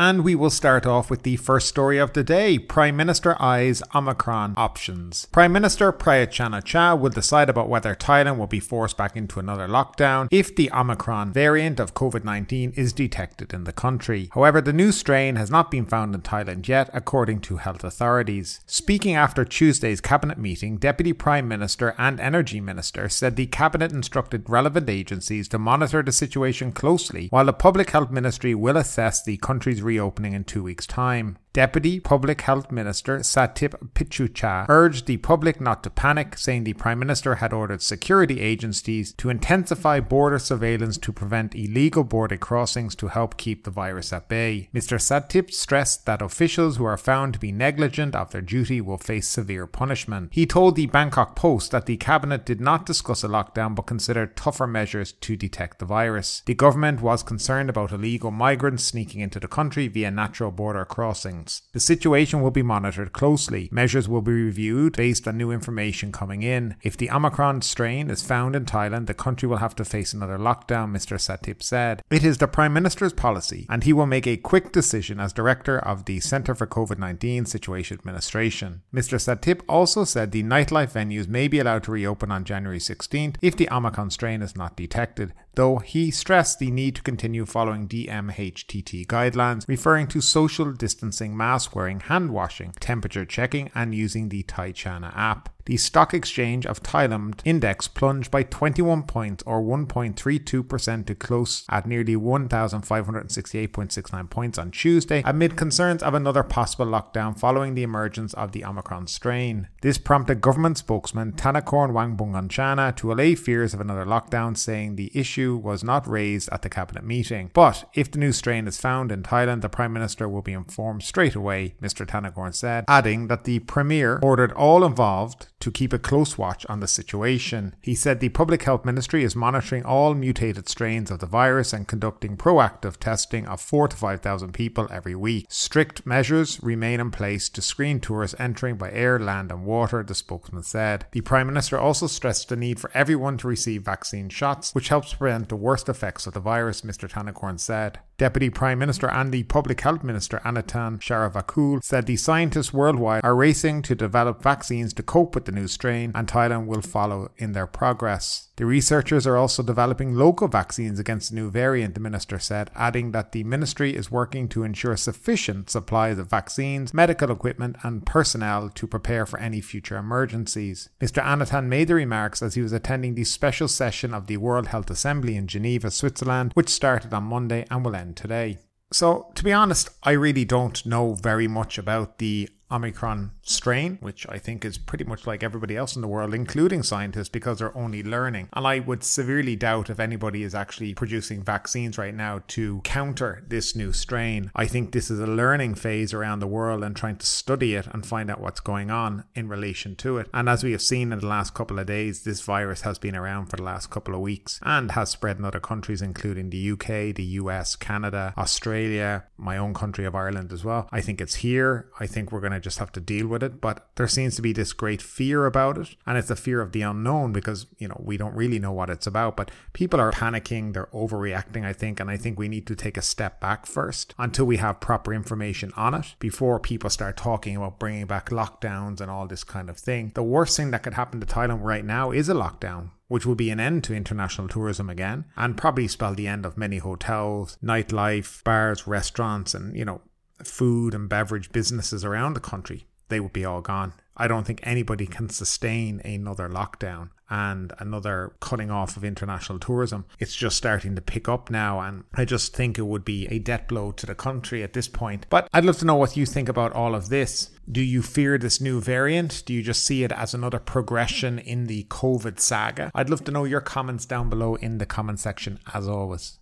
And we will start off with the first story of the day Prime Minister eyes Omicron options. Prime Minister Prayut Chan-o-cha will decide about whether Thailand will be forced back into another lockdown if the Omicron variant of COVID 19 is detected in the country. However, the new strain has not been found in Thailand yet, according to health authorities. Speaking after Tuesday's cabinet meeting, Deputy Prime Minister and Energy Minister said the cabinet instructed relevant agencies to monitor the situation closely while the Public Health Ministry will assess the country's reopening in two weeks' time. Deputy Public Health Minister Satip Pichucha urged the public not to panic, saying the Prime Minister had ordered security agencies to intensify border surveillance to prevent illegal border crossings to help keep the virus at bay. Mr. Satip stressed that officials who are found to be negligent of their duty will face severe punishment. He told the Bangkok Post that the cabinet did not discuss a lockdown but considered tougher measures to detect the virus. The government was concerned about illegal migrants sneaking into the country via natural border crossings. The situation will be monitored closely. Measures will be reviewed based on new information coming in. If the Omicron strain is found in Thailand, the country will have to face another lockdown, Mr. Satip said. It is the Prime Minister's policy, and he will make a quick decision as director of the Center for COVID 19 Situation Administration. Mr. Satip also said the nightlife venues may be allowed to reopen on January 16th if the Omicron strain is not detected, though he stressed the need to continue following DMHTT guidelines, referring to social distancing mask wearing, hand washing, temperature checking, and using the Thaichana app the stock exchange of Thailand index plunged by 21 points or 1.32% to close at nearly 1,568.69 points on Tuesday amid concerns of another possible lockdown following the emergence of the Omicron strain. This prompted government spokesman Thanakorn Wangboonkongchana to allay fears of another lockdown, saying the issue was not raised at the cabinet meeting. But if the new strain is found in Thailand, the Prime Minister will be informed straight away, Mr. Thanakorn said, adding that the Premier ordered all involved to keep a close watch on the situation. He said the Public Health Ministry is monitoring all mutated strains of the virus and conducting proactive testing of 4 to 5,000 people every week. Strict measures remain in place to screen tourists entering by air, land, and water, the spokesman said. The Prime Minister also stressed the need for everyone to receive vaccine shots, which helps prevent the worst effects of the virus, Mr. Thanakorn said. Deputy Prime Minister and the Public Health Minister Anutin Charnvirakul said the scientists worldwide are racing to develop vaccines to cope with the new strain, and Thailand will follow in their progress. The researchers are also developing local vaccines against the new variant, the minister said, adding that the ministry is working to ensure sufficient supplies of vaccines, medical equipment, and personnel to prepare for any future emergencies. Mr. Anutin made the remarks as he was attending the special session of the World Health Assembly in Geneva, Switzerland, which started on Monday and will end today. So, to be honest, I really don't know very much about the Omicron strain, which I think is pretty much like everybody else in the world, including scientists, because they're only learning. And I would severely doubt if anybody is actually producing vaccines right now to counter this new strain. I think this is a learning phase around the world and trying to study it and find out what's going on in relation to it. And as we have seen in the last couple of days, this virus has been around for the last couple of weeks and has spread in other countries, including the UK, the US, Canada, Australia, my own country of Ireland as well. I think it's here. I think we're going to just have to deal with it. But there seems to be this great fear about it. And it's a fear of the unknown because, you know, we don't really know what it's about. But people are panicking, they're overreacting, I think. And I think we need to take a step back first until we have proper information on it before people start talking about bringing back lockdowns and all this kind of thing. The worst thing that could happen to Thailand right now is a lockdown which will be an end to international tourism again and probably spell the end of many hotels, nightlife, bars, restaurants, and, you know, food and beverage businesses around the country, they would be all gone. I don't think anybody can sustain another lockdown and another cutting off of international tourism. It's just starting to pick up now, and I just think it would be a death blow to the country at this point. But I'd love to know what you think about all of this. Do you fear this new variant? Do you just see it as another progression in the COVID saga? I'd love to know your comments down below in the comment section, as always.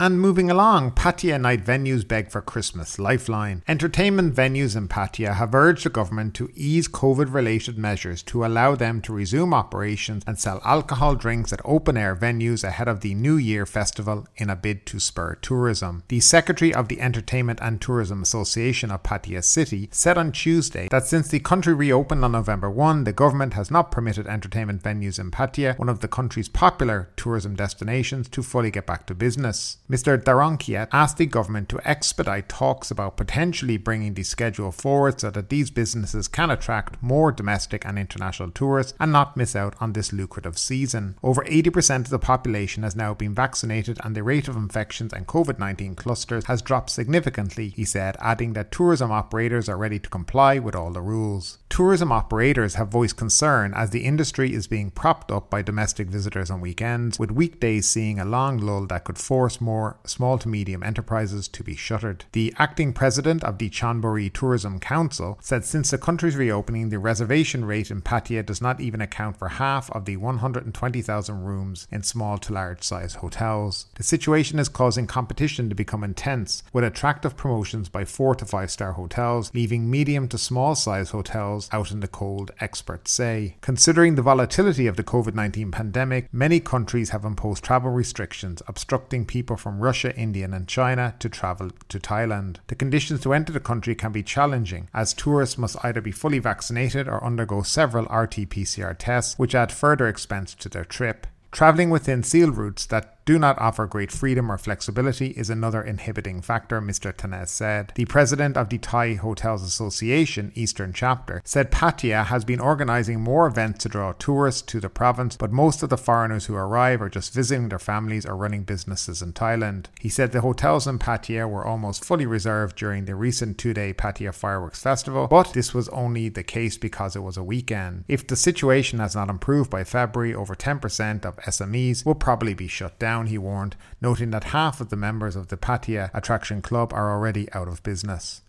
And moving along, Pattaya night venues beg for Christmas lifeline. Entertainment venues in Pattaya have urged the government to ease COVID related measures to allow them to resume operations and sell alcohol drinks at open air venues ahead of the New Year festival in a bid to spur tourism. The Secretary of the Entertainment and Tourism Association of Pattaya City said on Tuesday that since the country reopened on November 1, the government has not permitted entertainment venues in Pattaya, one of the country's popular tourism destinations, to fully get back to business. Mr. Daronkiat asked the government to expedite talks about potentially bringing the schedule forward so that these businesses can attract more domestic and international tourists and not miss out on this lucrative season. Over 80% of the population has now been vaccinated and the rate of infections and COVID 19 clusters has dropped significantly, he said, adding that tourism operators are ready to comply with all the rules. Tourism operators have voiced concern as the industry is being propped up by domestic visitors on weekends, with weekdays seeing a long lull that could force more more small to medium enterprises to be shuttered. The acting president of the Chonburi Tourism Council said since the country's reopening, the reservation rate in Pattaya does not even account for half of the 120,000 rooms in small to large size hotels. The situation is causing competition to become intense, with attractive promotions by four to five star hotels, leaving medium to small size hotels out in the cold, experts say. Considering the volatility of the COVID 19 pandemic, many countries have imposed travel restrictions, obstructing people from Russia, India, and China to travel to Thailand. The conditions to enter the country can be challenging, as tourists must either be fully vaccinated or undergo several RT PCR tests, which add further expense to their trip. Travelling within seal routes that do not offer great freedom or flexibility is another inhibiting factor, Mr. Tanez said. The president of the Thai Hotels Association Eastern Chapter said Pattaya has been organising more events to draw tourists to the province, but most of the foreigners who arrive are just visiting their families or running businesses in Thailand. He said the hotels in Pattaya were almost fully reserved during the recent two day Pattaya Fireworks Festival, but this was only the case because it was a weekend. If the situation has not improved by February, over 10% of SMEs will probably be shut down down, he warned, noting that half of the members of the Pattaya Attraction Club are already out of business.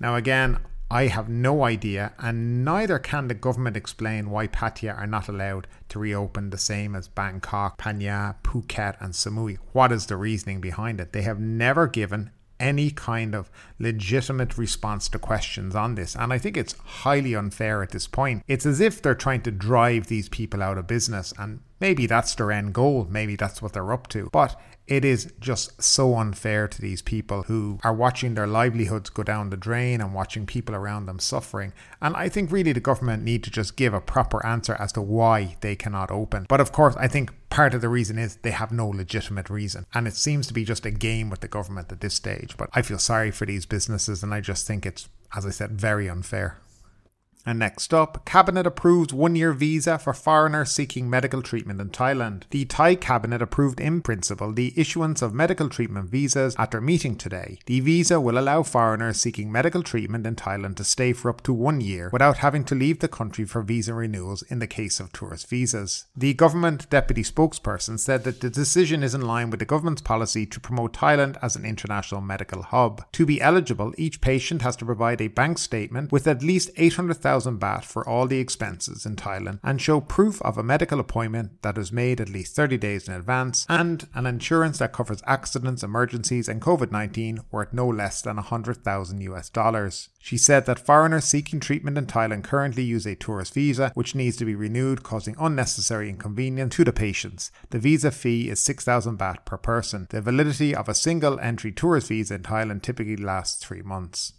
Now, again, I have no idea, and neither can the government explain why Pattaya are not allowed to reopen the same as Bangkok, Phang Phuket, and Samui. What is the reasoning behind it? They have never given any kind of legitimate response to questions on this. And I think it's highly unfair at this point. It's as if they're trying to drive these people out of business. And maybe that's their end goal. Maybe that's what they're up to. But it is just so unfair to these people who are watching their livelihoods go down the drain and watching people around them suffering. And I think really the government need to just give a proper answer as to why they cannot open. But of course, I think part of the reason is they have no legitimate reason. And it seems to be just a game with the government at this stage. But I feel sorry for these businesses and I just think it's, as I said, very unfair. And next up, Cabinet approves one year visa for foreigners seeking medical treatment in Thailand. The Thai Cabinet approved in principle the issuance of medical treatment visas after meeting today. The visa will allow foreigners seeking medical treatment in Thailand to stay for up to one year without having to leave the country for visa renewals in the case of tourist visas. The government deputy spokesperson said that the decision is in line with the government's policy to promote Thailand as an international medical hub. To be eligible, each patient has to provide a bank statement with at least 800,000 1,000 baht for all the expenses in Thailand and show proof of a medical appointment that was made at least 30 days in advance and an insurance that covers accidents, emergencies, and COVID 19 worth no less than 100,000 US dollars. She said that foreigners seeking treatment in Thailand currently use a tourist visa, which needs to be renewed, causing unnecessary inconvenience to the patients. The visa fee is 6,000 baht per person. The validity of a single entry tourist visa in Thailand typically lasts three months.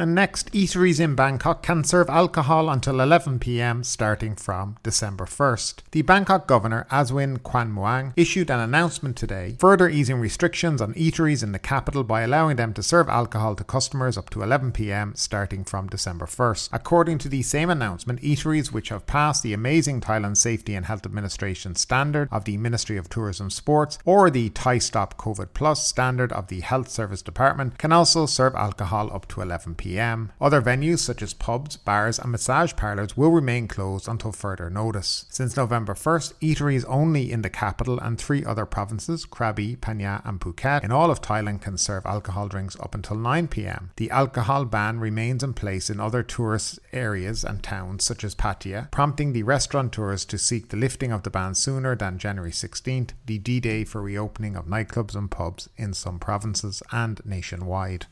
And next, eateries in Bangkok can serve alcohol until 11 pm starting from December 1st. The Bangkok governor, Aswin Kwanmuang, issued an announcement today further easing restrictions on eateries in the capital by allowing them to serve alcohol to customers up to 11 pm starting from December 1st. According to the same announcement, eateries which have passed the Amazing Thailand Safety and Health Administration standard of the Ministry of Tourism Sports or the Thai Stop COVID Plus standard of the Health Service Department can also serve alcohol up to 11 pm pm. Other venues such as pubs, bars, and massage parlours will remain closed until further notice. Since November 1st, eateries only in the capital and three other provinces, Krabi, Phang and Phuket, in all of Thailand can serve alcohol drinks up until 9 pm. The alcohol ban remains in place in other tourist areas and towns such as Pattaya, prompting the restaurateurs to seek the lifting of the ban sooner than January 16th, the D Day for reopening of nightclubs and pubs in some provinces and nationwide.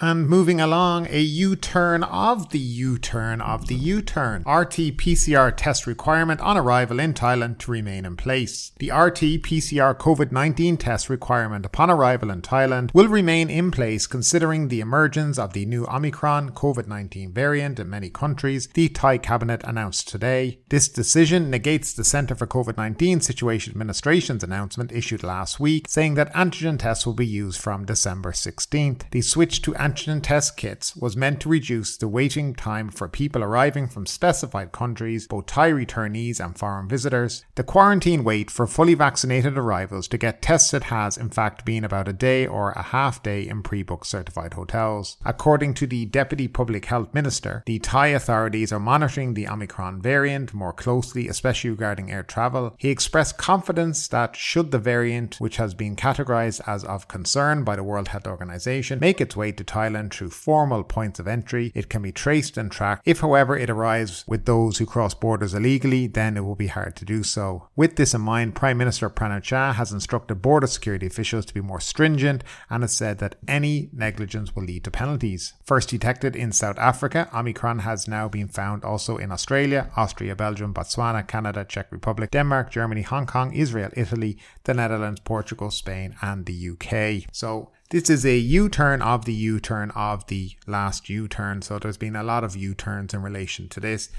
And moving along, a U turn of the U turn of the U turn. RT PCR test requirement on arrival in Thailand to remain in place. The RT PCR COVID 19 test requirement upon arrival in Thailand will remain in place considering the emergence of the new Omicron COVID 19 variant in many countries, the Thai cabinet announced today. This decision negates the Centre for COVID 19 Situation Administration's announcement issued last week, saying that antigen tests will be used from December 16th. The switch to antigen test kits was meant to reduce the waiting time for people arriving from specified countries, both Thai returnees and foreign visitors. The quarantine wait for fully vaccinated arrivals to get tested has, in fact, been about a day or a half day in pre booked certified hotels. According to the Deputy Public Health Minister, the Thai authorities are monitoring the Omicron variant more closely, especially regarding air travel. He expressed confidence that should the variant, which has been categorized as of concern by the World Health Organization, make its way to Thailand, Thailand through formal points of entry. It can be traced and tracked. If, however, it arrives with those who cross borders illegally, then it will be hard to do so. With this in mind, Prime Minister Prayut Chan has instructed border security officials to be more stringent and has said that any negligence will lead to penalties. First detected in South Africa, Omicron has now been found also in Australia, Austria, Belgium, Botswana, Canada, Czech Republic, Denmark, Germany, Hong Kong, Israel, Italy, the Netherlands, Portugal, Spain, and the UK. So this is a U turn of the U turn of the last U turn. So there's been a lot of U turns in relation to this.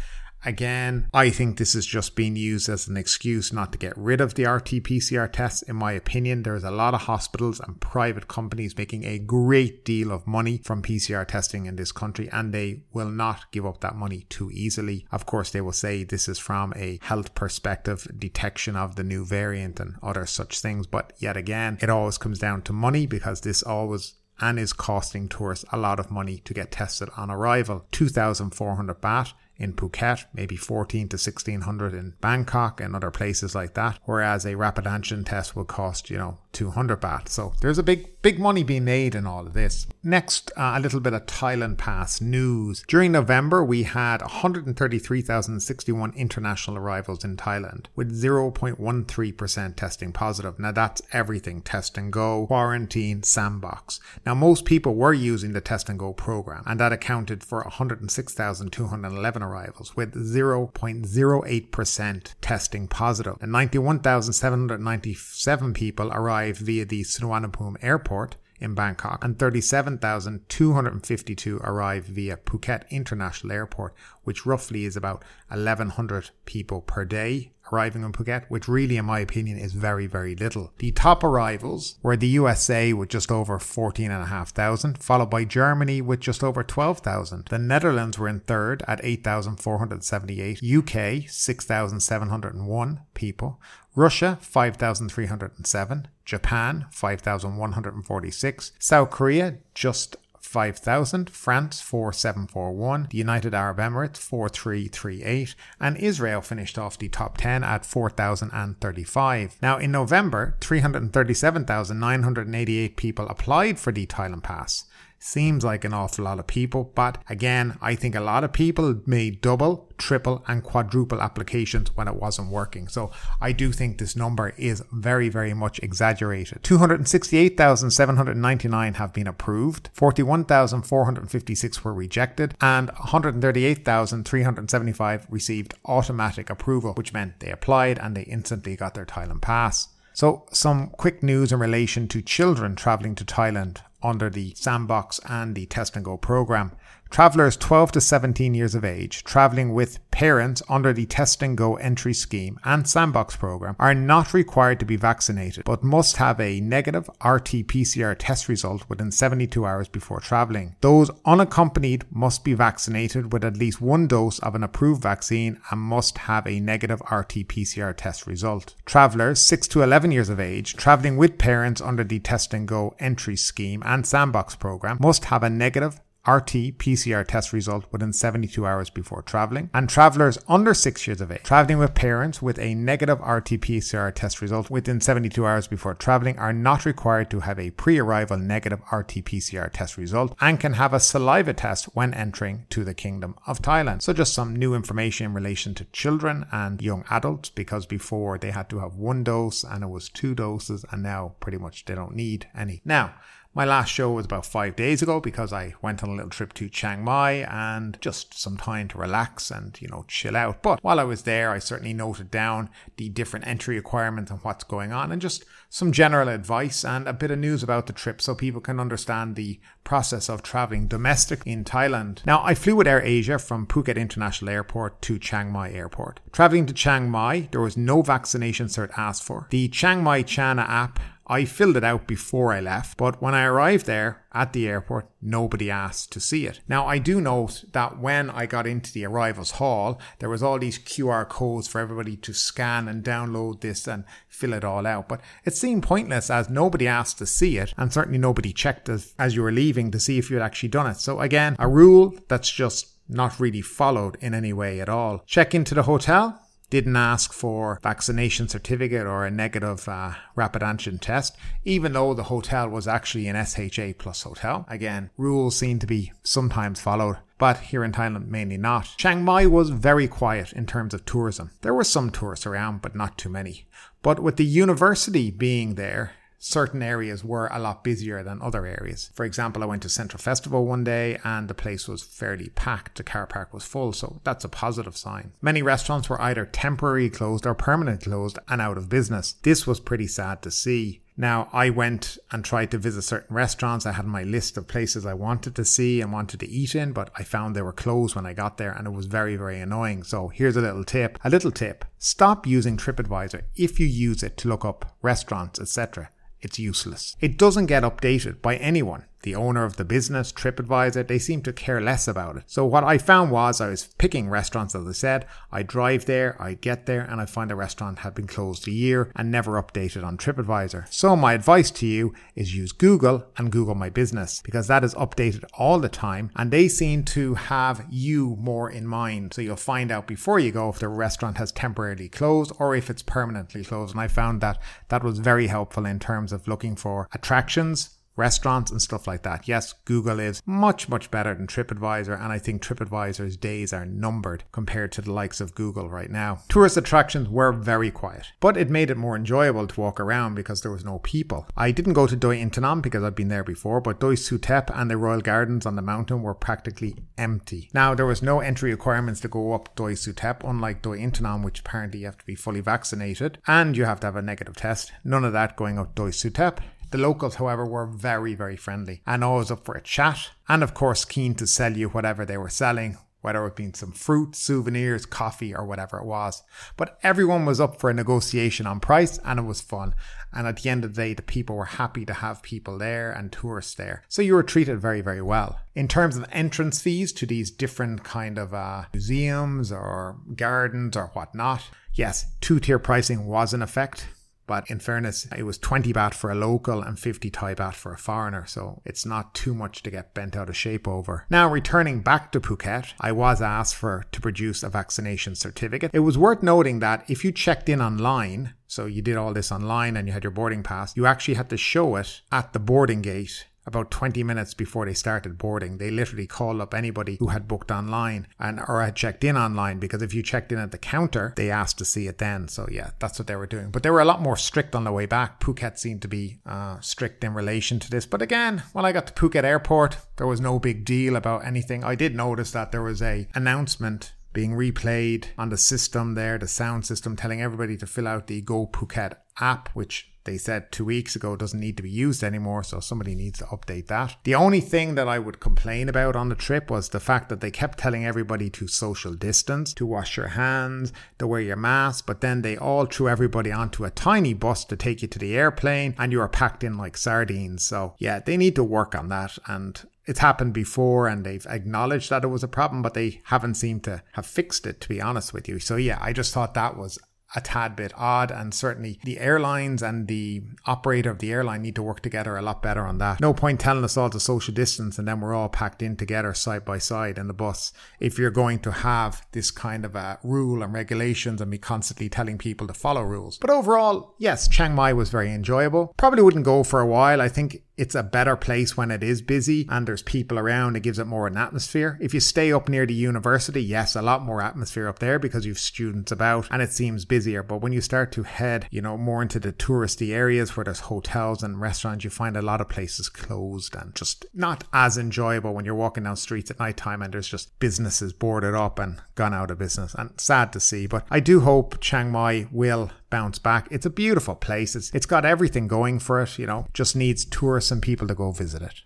Again, I think this is just being used as an excuse not to get rid of the RT PCR tests. In my opinion, there's a lot of hospitals and private companies making a great deal of money from PCR testing in this country, and they will not give up that money too easily. Of course, they will say this is from a health perspective, detection of the new variant and other such things. But yet again, it always comes down to money because this always and is costing tourists a lot of money to get tested on arrival. 2,400 baht in Phuket, maybe 14 to 1600 in Bangkok and other places like that. Whereas a rapid antigen test will cost, you know, 200 baht. So there's a big, big money being made in all of this. Next, uh, a little bit of Thailand Pass news. During November, we had 133,061 international arrivals in Thailand with 0.13% testing positive. Now that's everything test and go, quarantine, sandbox. Now most people were using the test and go program and that accounted for 106,211 arrivals with 0.08% testing positive. And 91,797 people arrived via the Suvarnabhumi airport in Bangkok and 37,252 arrived via Phuket International Airport, which roughly is about 1,100 people per day arriving in Phuket, which really, in my opinion, is very, very little. The top arrivals were the USA with just over 14,500, followed by Germany with just over 12,000. The Netherlands were in third at 8,478, UK 6,701 people, Russia 5,307, Japan 5,146, South Korea just 5,000, France 4741, the United Arab Emirates 4338, and Israel finished off the top 10 at 4,035. Now, in November, 337,988 people applied for the Thailand Pass. Seems like an awful lot of people, but again, I think a lot of people made double, triple, and quadruple applications when it wasn't working. So I do think this number is very, very much exaggerated. 268,799 have been approved, 41,456 were rejected, and 138,375 received automatic approval, which meant they applied and they instantly got their Thailand pass. So, some quick news in relation to children travelling to Thailand under the Sandbox and the Test and Go program. Travellers 12 to 17 years of age travelling with parents under the Test and Go entry scheme and Sandbox program are not required to be vaccinated but must have a negative RT PCR test result within 72 hours before travelling. Those unaccompanied must be vaccinated with at least one dose of an approved vaccine and must have a negative RT PCR test result. Travellers 6 to 11 years of age travelling with parents under the Test and Go entry scheme and Sandbox program must have a negative RT PCR test result within 72 hours before traveling, and travelers under 6 years of age traveling with parents with a negative RT PCR test result within 72 hours before traveling are not required to have a pre-arrival negative RT PCR test result and can have a saliva test when entering to the Kingdom of Thailand. So just some new information in relation to children and young adults because before they had to have one dose and it was two doses and now pretty much they don't need any. Now, my last show was about five days ago because I went on a little trip to Chiang Mai and just some time to relax and, you know, chill out. But while I was there, I certainly noted down the different entry requirements and what's going on and just some general advice and a bit of news about the trip so people can understand the process of traveling domestic in Thailand. Now, I flew with Air Asia from Phuket International Airport to Chiang Mai Airport. Traveling to Chiang Mai, there was no vaccination cert asked for. The Chiang Mai Chana app I filled it out before I left, but when I arrived there at the airport, nobody asked to see it. Now, I do note that when I got into the arrivals hall, there was all these QR codes for everybody to scan and download this and fill it all out. But it seemed pointless as nobody asked to see it, and certainly nobody checked as, as you were leaving to see if you had actually done it. So again, a rule that's just not really followed in any way at all. Check into the hotel didn't ask for vaccination certificate or a negative uh, rapid antigen test, even though the hotel was actually an SHA plus hotel. Again, rules seem to be sometimes followed, but here in Thailand, mainly not. Chiang Mai was very quiet in terms of tourism. There were some tourists around, but not too many. But with the university being there, certain areas were a lot busier than other areas. For example, I went to Central Festival one day and the place was fairly packed. The car park was full, so that's a positive sign. Many restaurants were either temporarily closed or permanently closed and out of business. This was pretty sad to see. Now, I went and tried to visit certain restaurants. I had my list of places I wanted to see and wanted to eat in, but I found they were closed when I got there and it was very, very annoying. So here's a little tip. A little tip. Stop using TripAdvisor if you use it to look up restaurants, etc it's useless. It doesn't get updated by anyone the owner of the business, TripAdvisor, they seem to care less about it. So what I found was I was picking restaurants, as I said. I drive there, I get there, and I find the restaurant had been closed a year and never updated on TripAdvisor. So my advice to you is use Google and Google My Business because that is updated all the time and they seem to have you more in mind. So you'll find out before you go if the restaurant has temporarily closed or if it's permanently closed. And I found that that was very helpful in terms of looking for attractions restaurants and stuff like that. Yes, Google is much, much better than TripAdvisor, and I think TripAdvisor's days are numbered compared to the likes of Google right now. Tourist attractions were very quiet, but it made it more enjoyable to walk around because there was no people. I didn't go to Doi Inthanon because I'd been there before, but Doi Suthep and the Royal Gardens on the mountain were practically empty. Now, there was no entry requirements to go up Doi Suthep, unlike Doi Inthanon, which apparently you have to be fully vaccinated and you have to have a negative test. None of that going up Doi Suthep. The locals, however, were very, very friendly and always up for a chat, and of course, keen to sell you whatever they were selling, whether it been some fruit, souvenirs, coffee, or whatever it was. But everyone was up for a negotiation on price and it was fun. And at the end of the day, the people were happy to have people there and tourists there. So you were treated very, very well. In terms of entrance fees to these different kind of uh, museums or gardens or whatnot, yes, two tier pricing was in effect. But in fairness, it was 20 baht for a local and 50 Thai baht for a foreigner, so it's not too much to get bent out of shape over. Now, returning back to Phuket, I was asked for to produce a vaccination certificate. It was worth noting that if you checked in online, so you did all this online and you had your boarding pass, you actually had to show it at the boarding gate about 20 minutes before they started boarding. They literally called up anybody who had booked online and or had checked in online because if you checked in at the counter, they asked to see it then. So yeah, that's what they were doing. But they were a lot more strict on the way back. Phuket seemed to be uh, strict in relation to this. But again, when I got to Phuket airport, there was no big deal about anything. I did notice that there was a announcement being replayed on the system there, the sound system, telling everybody to fill out the Go Phuket app, which they said two weeks ago doesn't need to be used anymore, so somebody needs to update that. The only thing that I would complain about on the trip was the fact that they kept telling everybody to social distance, to wash your hands, to wear your mask, but then they all threw everybody onto a tiny bus to take you to the airplane and you are packed in like sardines. So, yeah, they need to work on that. And it's happened before and they've acknowledged that it was a problem, but they haven't seemed to have fixed it, to be honest with you. So, yeah, I just thought that was a tad bit odd and certainly the airlines and the operator of the airline need to work together a lot better on that. No point telling us all to social distance and then we're all packed in together side by side in the bus if you're going to have this kind of a rule and regulations and be constantly telling people to follow rules. But overall, yes, Chiang Mai was very enjoyable. Probably wouldn't go for a while. I think it's a better place when it is busy and there's people around. It gives it more an atmosphere. If you stay up near the university, yes, a lot more atmosphere up there because you've students about and it seems busier. But when you start to head, you know, more into the touristy areas where there's hotels and restaurants, you find a lot of places closed and just not as enjoyable when you're walking down streets at night time and there's just businesses boarded up and gone out of business. And sad to see. But I do hope Chiang Mai will bounce back. It's a beautiful place. It's, it's got everything going for it, you know, just needs tourists and people to go visit it.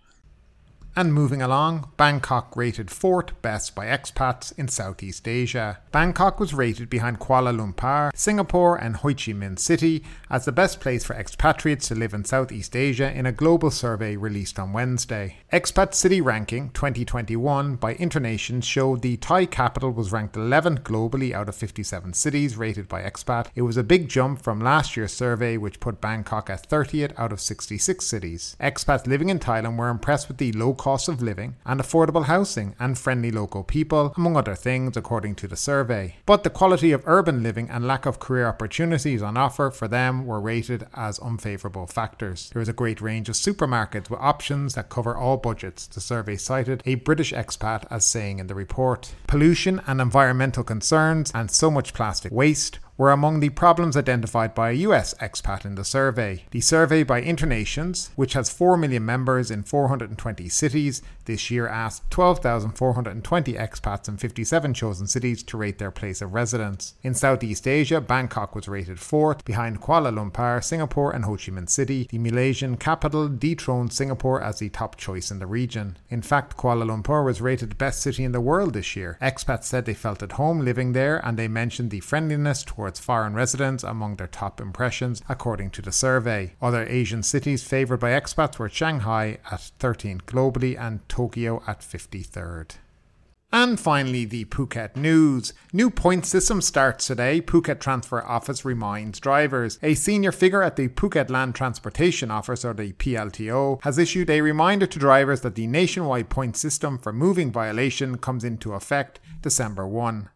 And moving along, Bangkok rated fourth best by expats in Southeast Asia. Bangkok was rated behind Kuala Lumpur, Singapore, and Ho Chi Minh City as the best place for expatriates to live in Southeast Asia in a global survey released on Wednesday. Expat City Ranking 2021 by Internations showed the Thai capital was ranked 11th globally out of 57 cities rated by expat. It was a big jump from last year's survey, which put Bangkok at 30th out of 66 cities. Expats living in Thailand were impressed with the low cost of living and affordable housing and friendly local people, among other things, according to the survey. But the quality of urban living and lack of career opportunities on offer for them were rated as unfavourable factors. There is a great range of supermarkets with options that cover all budgets, the survey cited a British expat as saying in the report. Pollution and environmental concerns and so much plastic waste were among the problems identified by a US expat in the survey. The survey by Internations, which has 4 million members in 420 cities, this year asked 12,420 expats in 57 chosen cities to rate their place of residence. In Southeast Asia, Bangkok was rated fourth, behind Kuala Lumpur, Singapore, and Ho Chi Minh City. The Malaysian capital dethroned Singapore as the top choice in the region. In fact, Kuala Lumpur was rated best city in the world this year. Expats said they felt at home living there and they mentioned the friendliness towards towards foreign residents among their top impressions, according to the survey. Other Asian cities favoured by expats were Shanghai at 13th globally and Tokyo at 53rd. And finally, the Phuket news. New point system starts today. Phuket Transfer Office reminds drivers. A senior figure at the Phuket Land Transportation Office, or the PLTO, has issued a reminder to drivers that the nationwide point system for moving violation comes into effect December 1.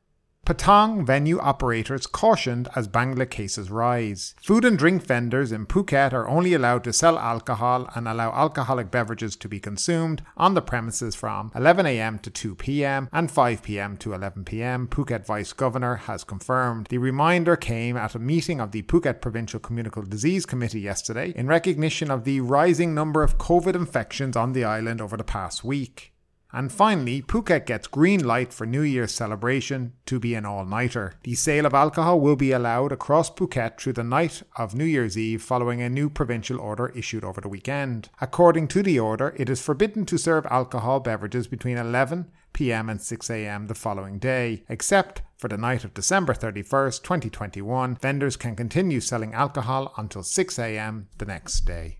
Patong venue operators cautioned as Bangla cases rise. Food and drink vendors in Phuket are only allowed to sell alcohol and allow alcoholic beverages to be consumed on the premises from 11am to 2pm and 5pm to 11pm, Phuket Vice Governor has confirmed. The reminder came at a meeting of the Phuket Provincial Communicable Disease Committee yesterday in recognition of the rising number of COVID infections on the island over the past week. And finally, Phuket gets green light for New Year's celebration to be an all nighter. The sale of alcohol will be allowed across Phuket through the night of New Year's Eve following a new provincial order issued over the weekend. According to the order, it is forbidden to serve alcohol beverages between 11 pm and 6 am the following day, except for the night of December 31st, 2021. Vendors can continue selling alcohol until 6 am the next day.